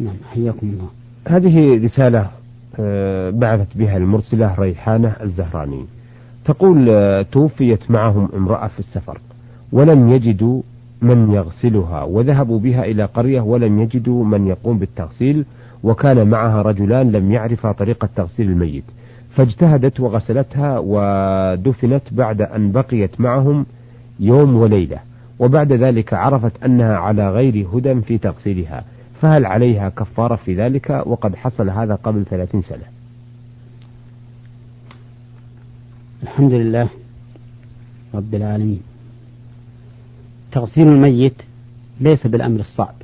نعم حياكم الله. هذه رسالة آه، بعثت بها المرسلة ريحانة الزهراني. تقول آه، توفيت معهم امرأة في السفر ولم يجدوا من يغسلها وذهبوا بها إلى قرية ولم يجدوا من يقوم بالتغسيل وكان معها رجلان لم يعرفا طريقة تغسيل الميت. فاجتهدت وغسلتها ودفنت بعد أن بقيت معهم يوم وليلة. وبعد ذلك عرفت أنها على غير هدى في تغسيلها. فهل عليها كفارة في ذلك؟ وقد حصل هذا قبل ثلاثين سنة. الحمد لله رب العالمين. تغسيل الميت ليس بالأمر الصعب.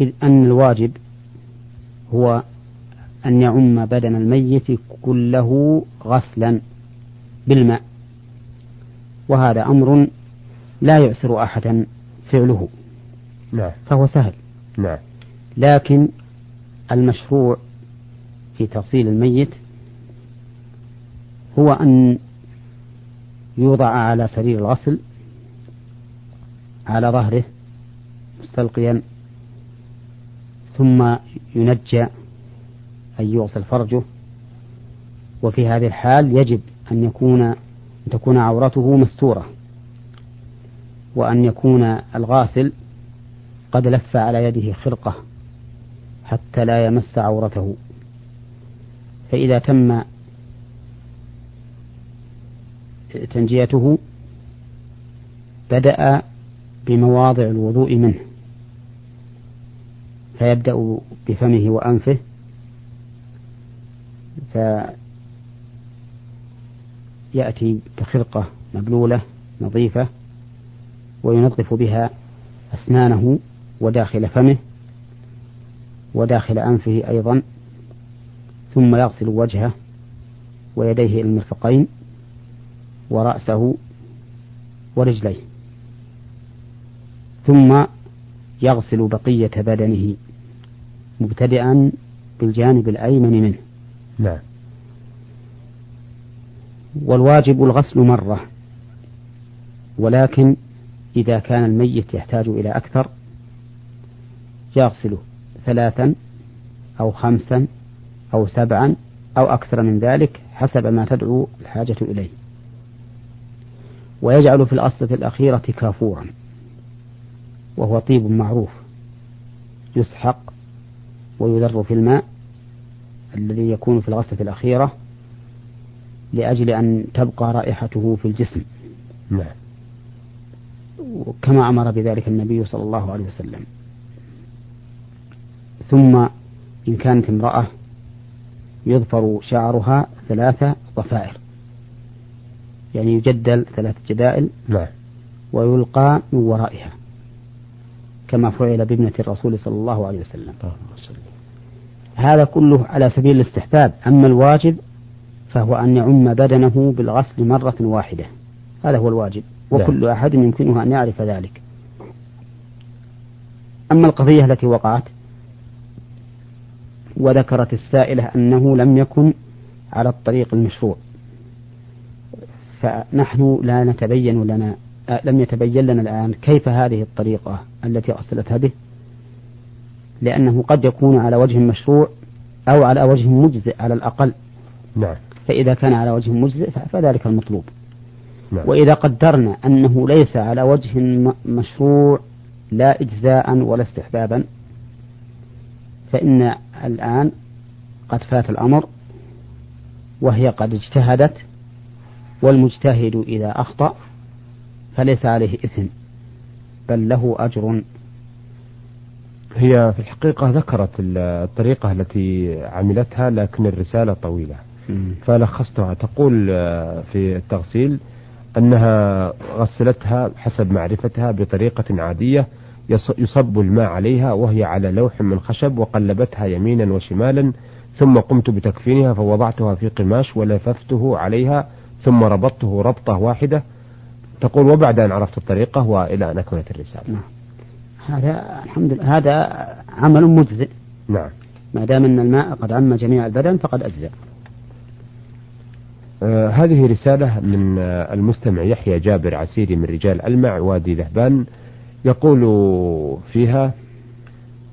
إذ أن الواجب هو أن يعم بدن الميت كله غسلا بالماء. وهذا أمر لا يعسر أحدا فعله. نعم. فهو سهل. نعم. لكن المشروع في تغسيل الميت هو أن يوضع على سرير الغسل على ظهره مستلقيا ثم ينجى أن يغسل فرجه. وفي هذه الحال يجب أن يكون أن تكون عورته مستورة وأن يكون الغاسل قد لف على يده خرقة حتى لا يمس عورته. فإذا تم تنجيته بدأ بمواضع الوضوء منه. فيبدأ بفمه وأنفه. فيأتي بخرقة مبلولة نظيفة وينظف بها أسنانه. وداخل فمه وداخل أنفه أيضا ثم يغسل وجهه ويديه إلى المرفقين ورأسه ورجليه ثم يغسل بقية بدنه مبتدئا بالجانب الأيمن منه. نعم. والواجب الغسل مرة ولكن إذا كان الميت يحتاج إلى أكثر يغسله ثلاثا أو خمسا أو سبعا أو أكثر من ذلك حسب ما تدعو الحاجة إليه. ويجعل في الأصلة الأخيرة كافورا وهو طيب معروف يسحق ويذر في الماء الذي يكون في الغسلة الأخيرة لأجل أن تبقى رائحته في الجسم. نعم. كما أمر بذلك النبي صلى الله عليه وسلم. ثم إن كانت امرأة يظفر شعرها ثلاثة ضفائر. يعني يجدل ثلاث جدائل نعم. ويلقى من ورائها كما فعل بابنة الرسول صلى الله عليه وسلم. هذا كله على سبيل الاستحباب أما الواجب فهو أن يعم بدنه بالغسل مرة واحدة. هذا هو الواجب وكل نعم. أحد يمكنه أن يعرف ذلك. أما القضية التي وقعت وذكرت السائلة أنه لم يكن على الطريق المشروع. فنحن لا نتبين لنا لم يتبين لنا الآن كيف هذه الطريقة التي أرسلتها به لأنه قد يكون على وجه مشروع أو على وجه مجزئ على الأقل. نعم. فإذا كان على وجه مجزئ فذلك المطلوب. نعم. وإذا قدرنا أنه ليس على وجه مشروع لا إجزاء ولا استحبابا فإن الآن قد فات الأمر وهي قد اجتهدت والمجتهد إذا أخطأ فليس عليه إثم بل له أجر. هي في الحقيقة ذكرت الطريقة التي عملتها لكن الرسالة طويلة. فلخصتها. تقول آه، في التغسيل أنها غسلتها حسب معرفتها بطريقة عادية يصب الماء عليها وهي على لوح من خشب وقلبتها يمينا وشمالا ثم قمت بتكفينها فوضعتها في قماش ولففته عليها ثم ربطته ربطة واحدة. تقول وبعد أن عرفت الطريقة وإلى أن أكملت الرسالة. نعم. هذا الحمد لله هذا عمل مجزئ. نعم. ما دام أن الماء قد عم جميع البدن فقد أجزأ. آه هذه رسالة من آه المستمع يحيى جابر عسيري من رجال ألمع وادي ذهبان. يقول فيها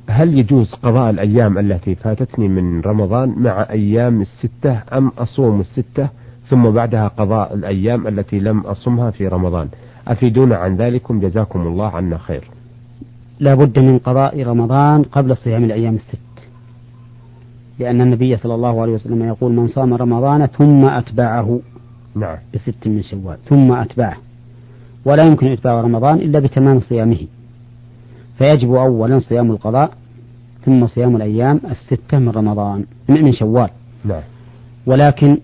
هل يجوز قضاء الأيام التي فاتتني من رمضان مع أيام الستة أم أصوم الستة ثم بعدها قضاء الأيام التي لم أصمها في رمضان؟ أفيدونا عن ذلكم؟ جزاكم الله عنا خير. لا بد من قضاء رمضان قبل صيام الأيام الست. لأن النبي صلى الله عليه وسلم يقول من صام رمضان ثم أتبعه نعم. بست من شوال ثم أتبعه. ولا يمكن إتباع رمضان إلا بتمام صيامه. فيجب أولا صيام القضاء ثم صيام الأيام الستة من رمضان من شوال. نعم. ولكن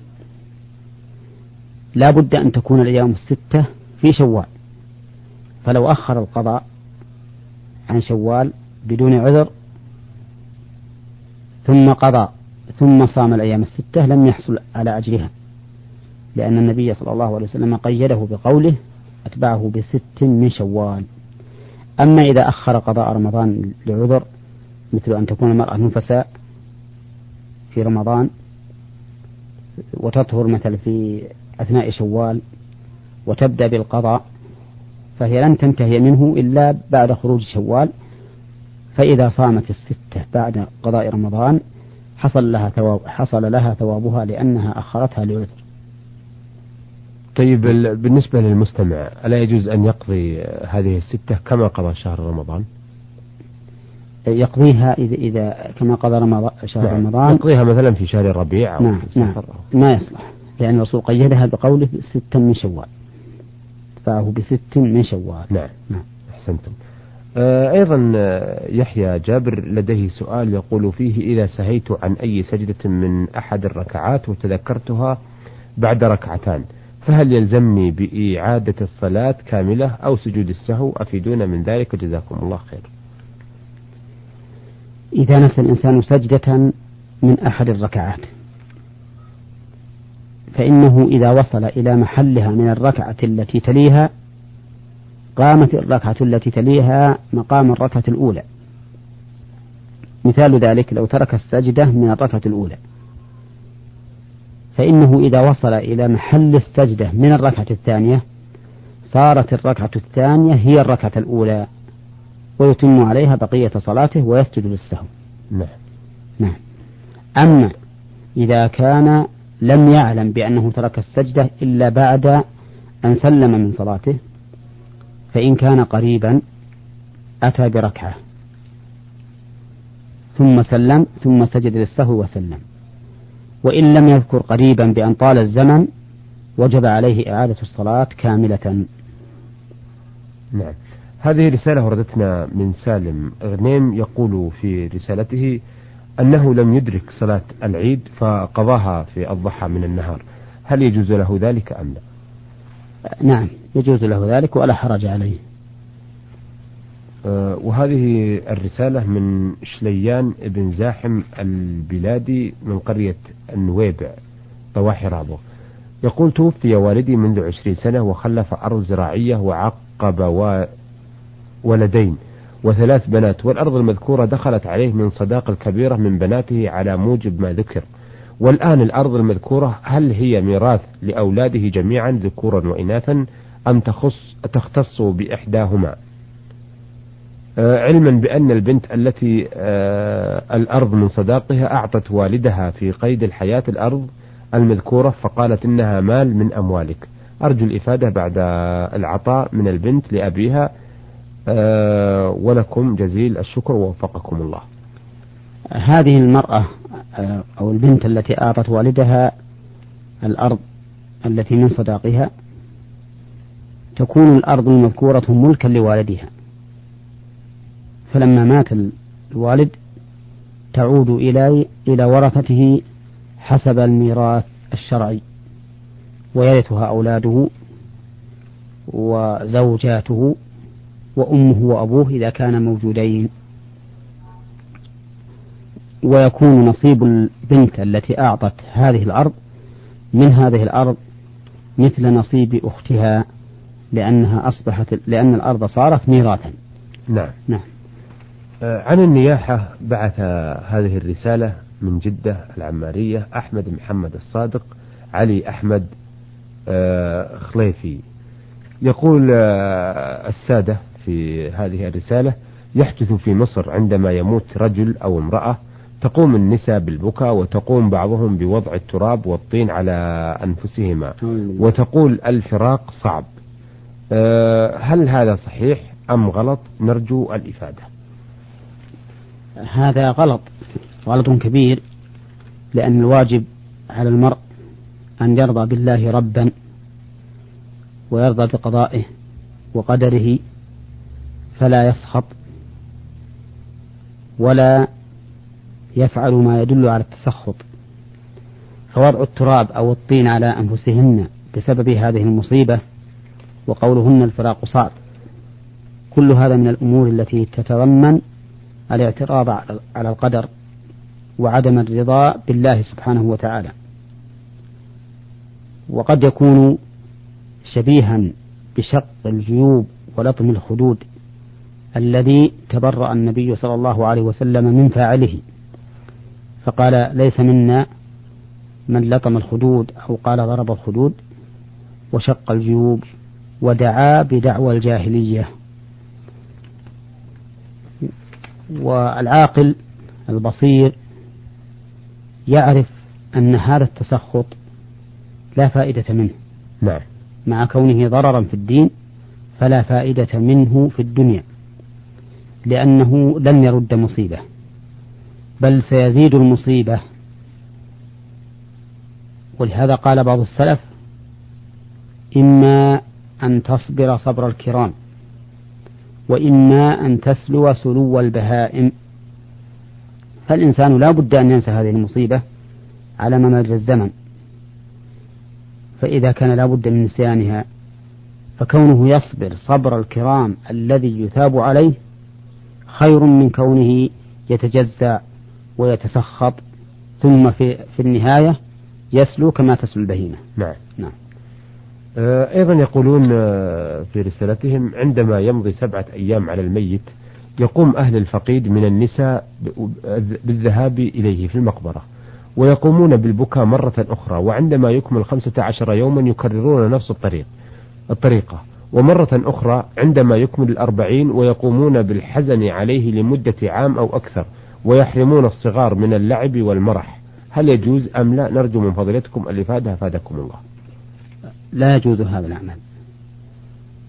لا بد أن تكون الأيام الستة في شوال. فلو أخر القضاء عن شوال بدون عذر ثم قضى ثم صام الأيام الستة لم يحصل على أجرها. لأن النبي صلى الله عليه وسلم قيده بقوله أتبعه بست من شوال أما إذا أخر قضاء رمضان لعذر مثل أن تكون المرأة نفساء في رمضان وتطهر مثل في أثناء شوال وتبدأ بالقضاء فهي لن تنتهي منه إلا بعد خروج شوال فإذا صامت الستة بعد قضاء رمضان حصل لها ثواب حصل لها ثوابها لأنها أخرتها لعذر. طيب بالنسبة للمستمع ألا يجوز أن يقضي هذه الستة كما قضى شهر رمضان؟ يقضيها إذا إذا كما قضى رمضان شهر نعم. رمضان. يقضيها مثلا في شهر الربيع أو نعم نعم. ما يصلح لأن الرسول قيدها بقوله ستة من شوال. فهو بست من شوال. نعم. نعم. أحسنتم. آه، أيضا آه، يحيى جابر لديه سؤال يقول فيه إذا سهيت عن أي سجدة من أحد الركعات وتذكرتها بعد ركعتان؟ فهل يلزمني بإعادة الصلاة كاملة أو سجود السهو؟ أفيدونا من ذلك جزاكم الله خير. إذا نسى الإنسان سجدة من أحد الركعات فإنه إذا وصل إلى محلها من الركعة التي تليها قامت الركعة التي تليها مقام الركعة الأولى. مثال ذلك لو ترك السجدة من الركعة الأولى. فإنه إذا وصل إلى محل السجدة من الركعة الثانية صارت الركعة الثانية هي الركعة الأولى ويتم عليها بقية صلاته ويسجد للسهو. نعم. نعم. أما إذا كان لم يعلم بأنه ترك السجدة إلا بعد أن سلم من صلاته فإن كان قريبا أتى بركعة ثم سلم ثم سجد للسهو وسلم. وإن لم يذكر قريبا بأن طال الزمن وجب عليه إعادة الصلاة كاملة. نعم. هذه رسالة وردتنا من سالم غنيم يقول في رسالته أنه لم يدرك صلاة العيد فقضاها في الضحى من النهار. هل يجوز له ذلك أم لا؟ نعم يجوز له ذلك ولا حرج عليه. وهذه الرسالة من شليان بن زاحم البلادي من قرية النويبع ضواحي رابغ يقول توفي والدي منذ عشرين سنة وخلف أرض زراعية وعقب ولدين وثلاث بنات والأرض المذكورة دخلت عليه من صداقة الكبيرة من بناته على موجب ما ذكر. والآن الأرض المذكورة هل هي ميراث لأولاده جميعا ذكورا وإناثا أم تخص تختص بإحداهما؟ آه علما بأن البنت التي آه الأرض من صداقها أعطت والدها في قيد الحياة الأرض المذكورة فقالت إنها مال من أموالك. أرجو الإفادة بعد العطاء من البنت لأبيها. آه ولكم جزيل الشكر ووفقكم الله. هذه المرأة آه، أو البنت التي أعطت والدها الأرض التي من صداقها تكون الأرض المذكورة ملكا لوالدها. فلما مات الوالد تعود إلى إلى ورثته حسب الميراث الشرعي ويرثها أولاده وزوجاته وأمه وأبوه إذا كانا موجودين. ويكون نصيب البنت التي أعطت هذه الأرض من هذه الأرض مثل نصيب أختها لأنها أصبحت لأن الأرض صارت ميراثا. نعم. نعم. عن النياحة بعث هذه الرسالة من جدة العمارية أحمد محمد الصادق علي أحمد آه، خليفي. يقول آه، السادة في هذه الرسالة يحدث في مصر عندما يموت رجل أو امرأة تقوم النساء بالبكاء وتقوم بعضهم بوضع التراب والطين على أنفسهما وتقول الفراق صعب. هل هذا صحيح أم غلط؟ نرجو الإفادة. هذا غلط غلط كبير لأن الواجب على المرء أن يرضى بالله ربا ويرضى بقضائه وقدره فلا يسخط ولا يفعل ما يدل على التسخط. فوضع التراب أو الطين على أنفسهن بسبب هذه المصيبة وقولهن الفراق صعب. كل هذا من الأمور التي تتضمن الاعتراض على القدر وعدم الرضا بالله سبحانه وتعالى. وقد يكون شبيها بشق الجيوب ولطم الخدود الذي تبرأ النبي صلى الله عليه وسلم من فاعله. فقال ليس منا من لطم الخدود أو قال ضرب الخدود وشق الجيوب ودعا بدعوى الجاهلية. والعاقل البصير يعرف أن هذا التسخط لا فائدة منه. نعم. مع كونه ضررا في الدين فلا فائدة منه في الدنيا لأنه لن يرد مصيبة بل سيزيد المصيبة. ولهذا قال بعض السلف إما أن تصبر صبر الكرام وإما أن تسلو سلو البهائم فالإنسان لا بد أن ينسى هذه المصيبة على ممر الزمن فإذا كان لا بد من نسيانها فكونه يصبر صبر الكرام الذي يثاب عليه خير من كونه يتجزع ويتسخط ثم في في النهاية يسلو كما تسلو البهيمة. نعم. نعم. آه، أيضا يقولون آه، في رسالتهم عندما يمضي سبعة أيام على الميت يقوم أهل الفقيد من النساء بالذهاب إليه في المقبرة ويقومون بالبكاء مرة أخرى وعندما يكمل خمسة عشر يوما يكررون نفس الطريق الطريقة. ومرة أخرى عندما يكمل الأربعين ويقومون بالحزن عليه لمدة عام أو أكثر ويحرمون الصغار من اللعب والمرح. هل يجوز أم لا؟ نرجو من فضيلتكم الإفادة أفادكم الله. لا يجوز هذا العمل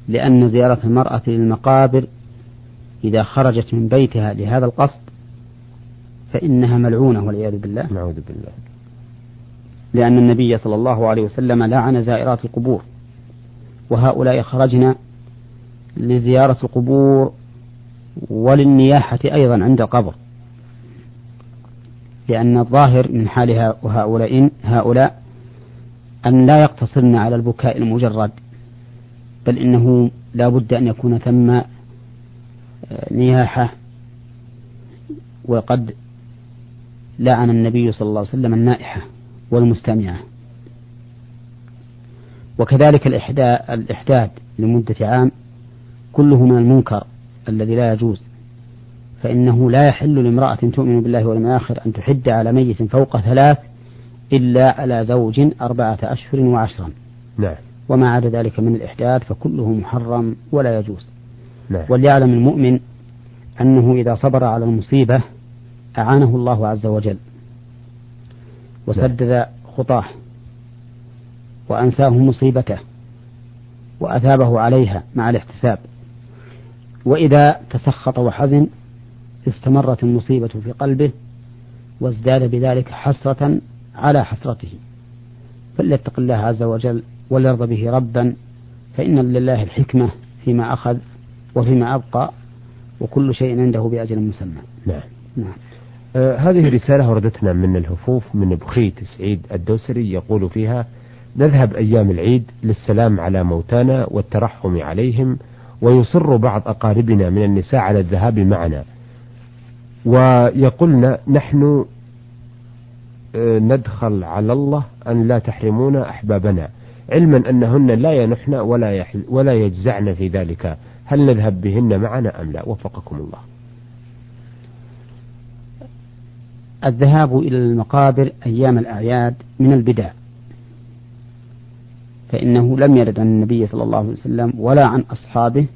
لأن زيارة المرأة للمقابر إذا خرجت من بيتها لهذا القصد فإنها ملعونة والعياذ بالله. نعوذ بالله. لأن النبي صلى الله عليه وسلم لعن زائرات القبور. وهؤلاء خرجنا لزيارة القبور وللنياحة أيضا عند القبر لأن الظاهر من حال هؤلاء هؤلاء أن لا يقتصرن على البكاء المجرد بل إنه لا بد أن يكون ثم آه، نياحة. وقد لعن النبي صلى الله عليه وسلم النائحة والمستمعة. وكذلك الإحداد لمدة عام كله من المنكر الذي لا يجوز. فإنه لا يحل لامرأة تؤمن بالله واليوم الآخر أن تحد على ميت فوق ثلاث إلا على زوج أربعة أشهر وعشرا نعم وما عدا ذلك من الإحداث فكله محرم ولا يجوز نعم. وليعلم المؤمن أنه إذا صبر على المصيبة أعانه الله عز وجل وسدد نعم. خطاه وأنساه مصيبته وأثابه عليها مع الاحتساب وإذا تسخط وحزن استمرت المصيبة في قلبه وازداد بذلك حسرة على حسرته. فليتق الله عز وجل وليرضى به ربا فإن لله الحكمة فيما أخذ وفيما أبقى وكل شيء عنده بأجل مسمى. نعم. نعم. آه هذه رسالة وردتنا من الهفوف من بخيت سعيد الدوسري يقول فيها نذهب أيام العيد للسلام على موتانا والترحم عليهم ويصر بعض أقاربنا من النساء على الذهاب معنا. ويقولن نحن ندخل على الله أن لا تحرمونا أحبابنا. علما أنهن لا ينحن ولا, ولا يجزعن في ذلك. هل نذهب بهن معنا أم لا؟ وفقكم الله. الذهاب إلى المقابر أيام الأعياد من البدع. فإنه لم يرد عن النبي صلى الله عليه وسلم ولا عن أصحابه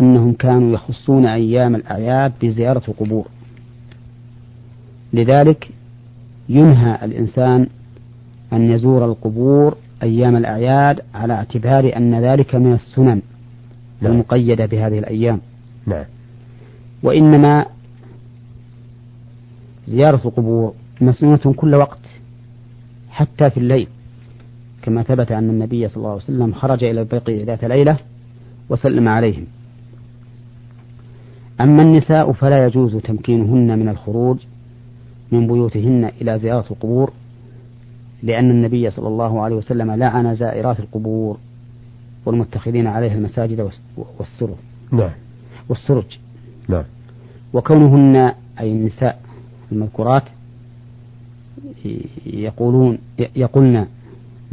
أنهم كانوا يخصون أيام الأعياد بزيارة القبور لذلك ينهى الإنسان أن يزور القبور أيام الأعياد على اعتبار أن ذلك من السنن نعم. المقيدة بهذه الأيام نعم. وإنما زيارة القبور مسنونة كل وقت حتى في الليل كما ثبت أن النبي صلى الله عليه وسلم خرج إلى البقيع ذات ليلة وسلم عليهم أما النساء فلا يجوز تمكينهن من الخروج من بيوتهن إلى زيارة القبور لأن النبي صلى الله عليه وسلم لعن زائرات القبور والمتخذين عليها المساجد والسرج. نعم. والسرج. نعم. وكونهن أي النساء المذكورات يقولون يقولن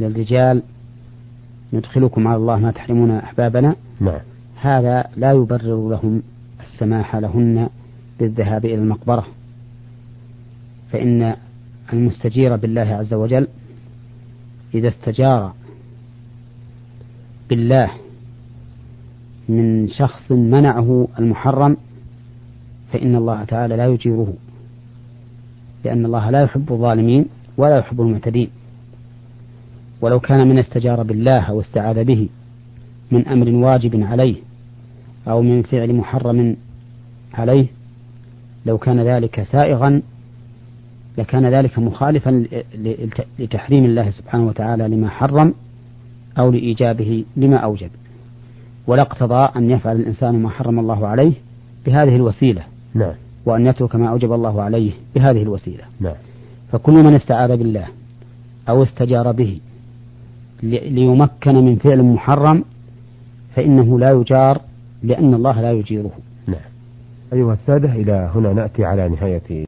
للرجال ندخلكم على الله ما تحرمون أحبابنا. نعم. هذا لا يبرر لهم السماح لهن بالذهاب إلى المقبرة. فإن المستجير بالله عز وجل إذا استجار بالله من شخص منعه المحرم فإن الله تعالى لا يجيره لأن الله لا يحب الظالمين ولا يحب المعتدين ولو كان من استجار بالله أو استعاذ به من أمر واجب عليه أو من فعل محرم عليه لو كان ذلك سائغا لكان ذلك مخالفا لتحريم الله سبحانه وتعالى لما حرم أو لإيجابه لما أوجب. ولا اقتضى أن يفعل الإنسان ما حرم الله عليه بهذه الوسيلة. نعم. وأن يترك ما أوجب الله عليه بهذه الوسيلة. نعم. فكل من استعاذ بالله أو استجار به ليمكن من فعل محرم فإنه لا يجار لأن الله لا يجيره. نعم. أيها السادة إلى هنا نأتي على نهاية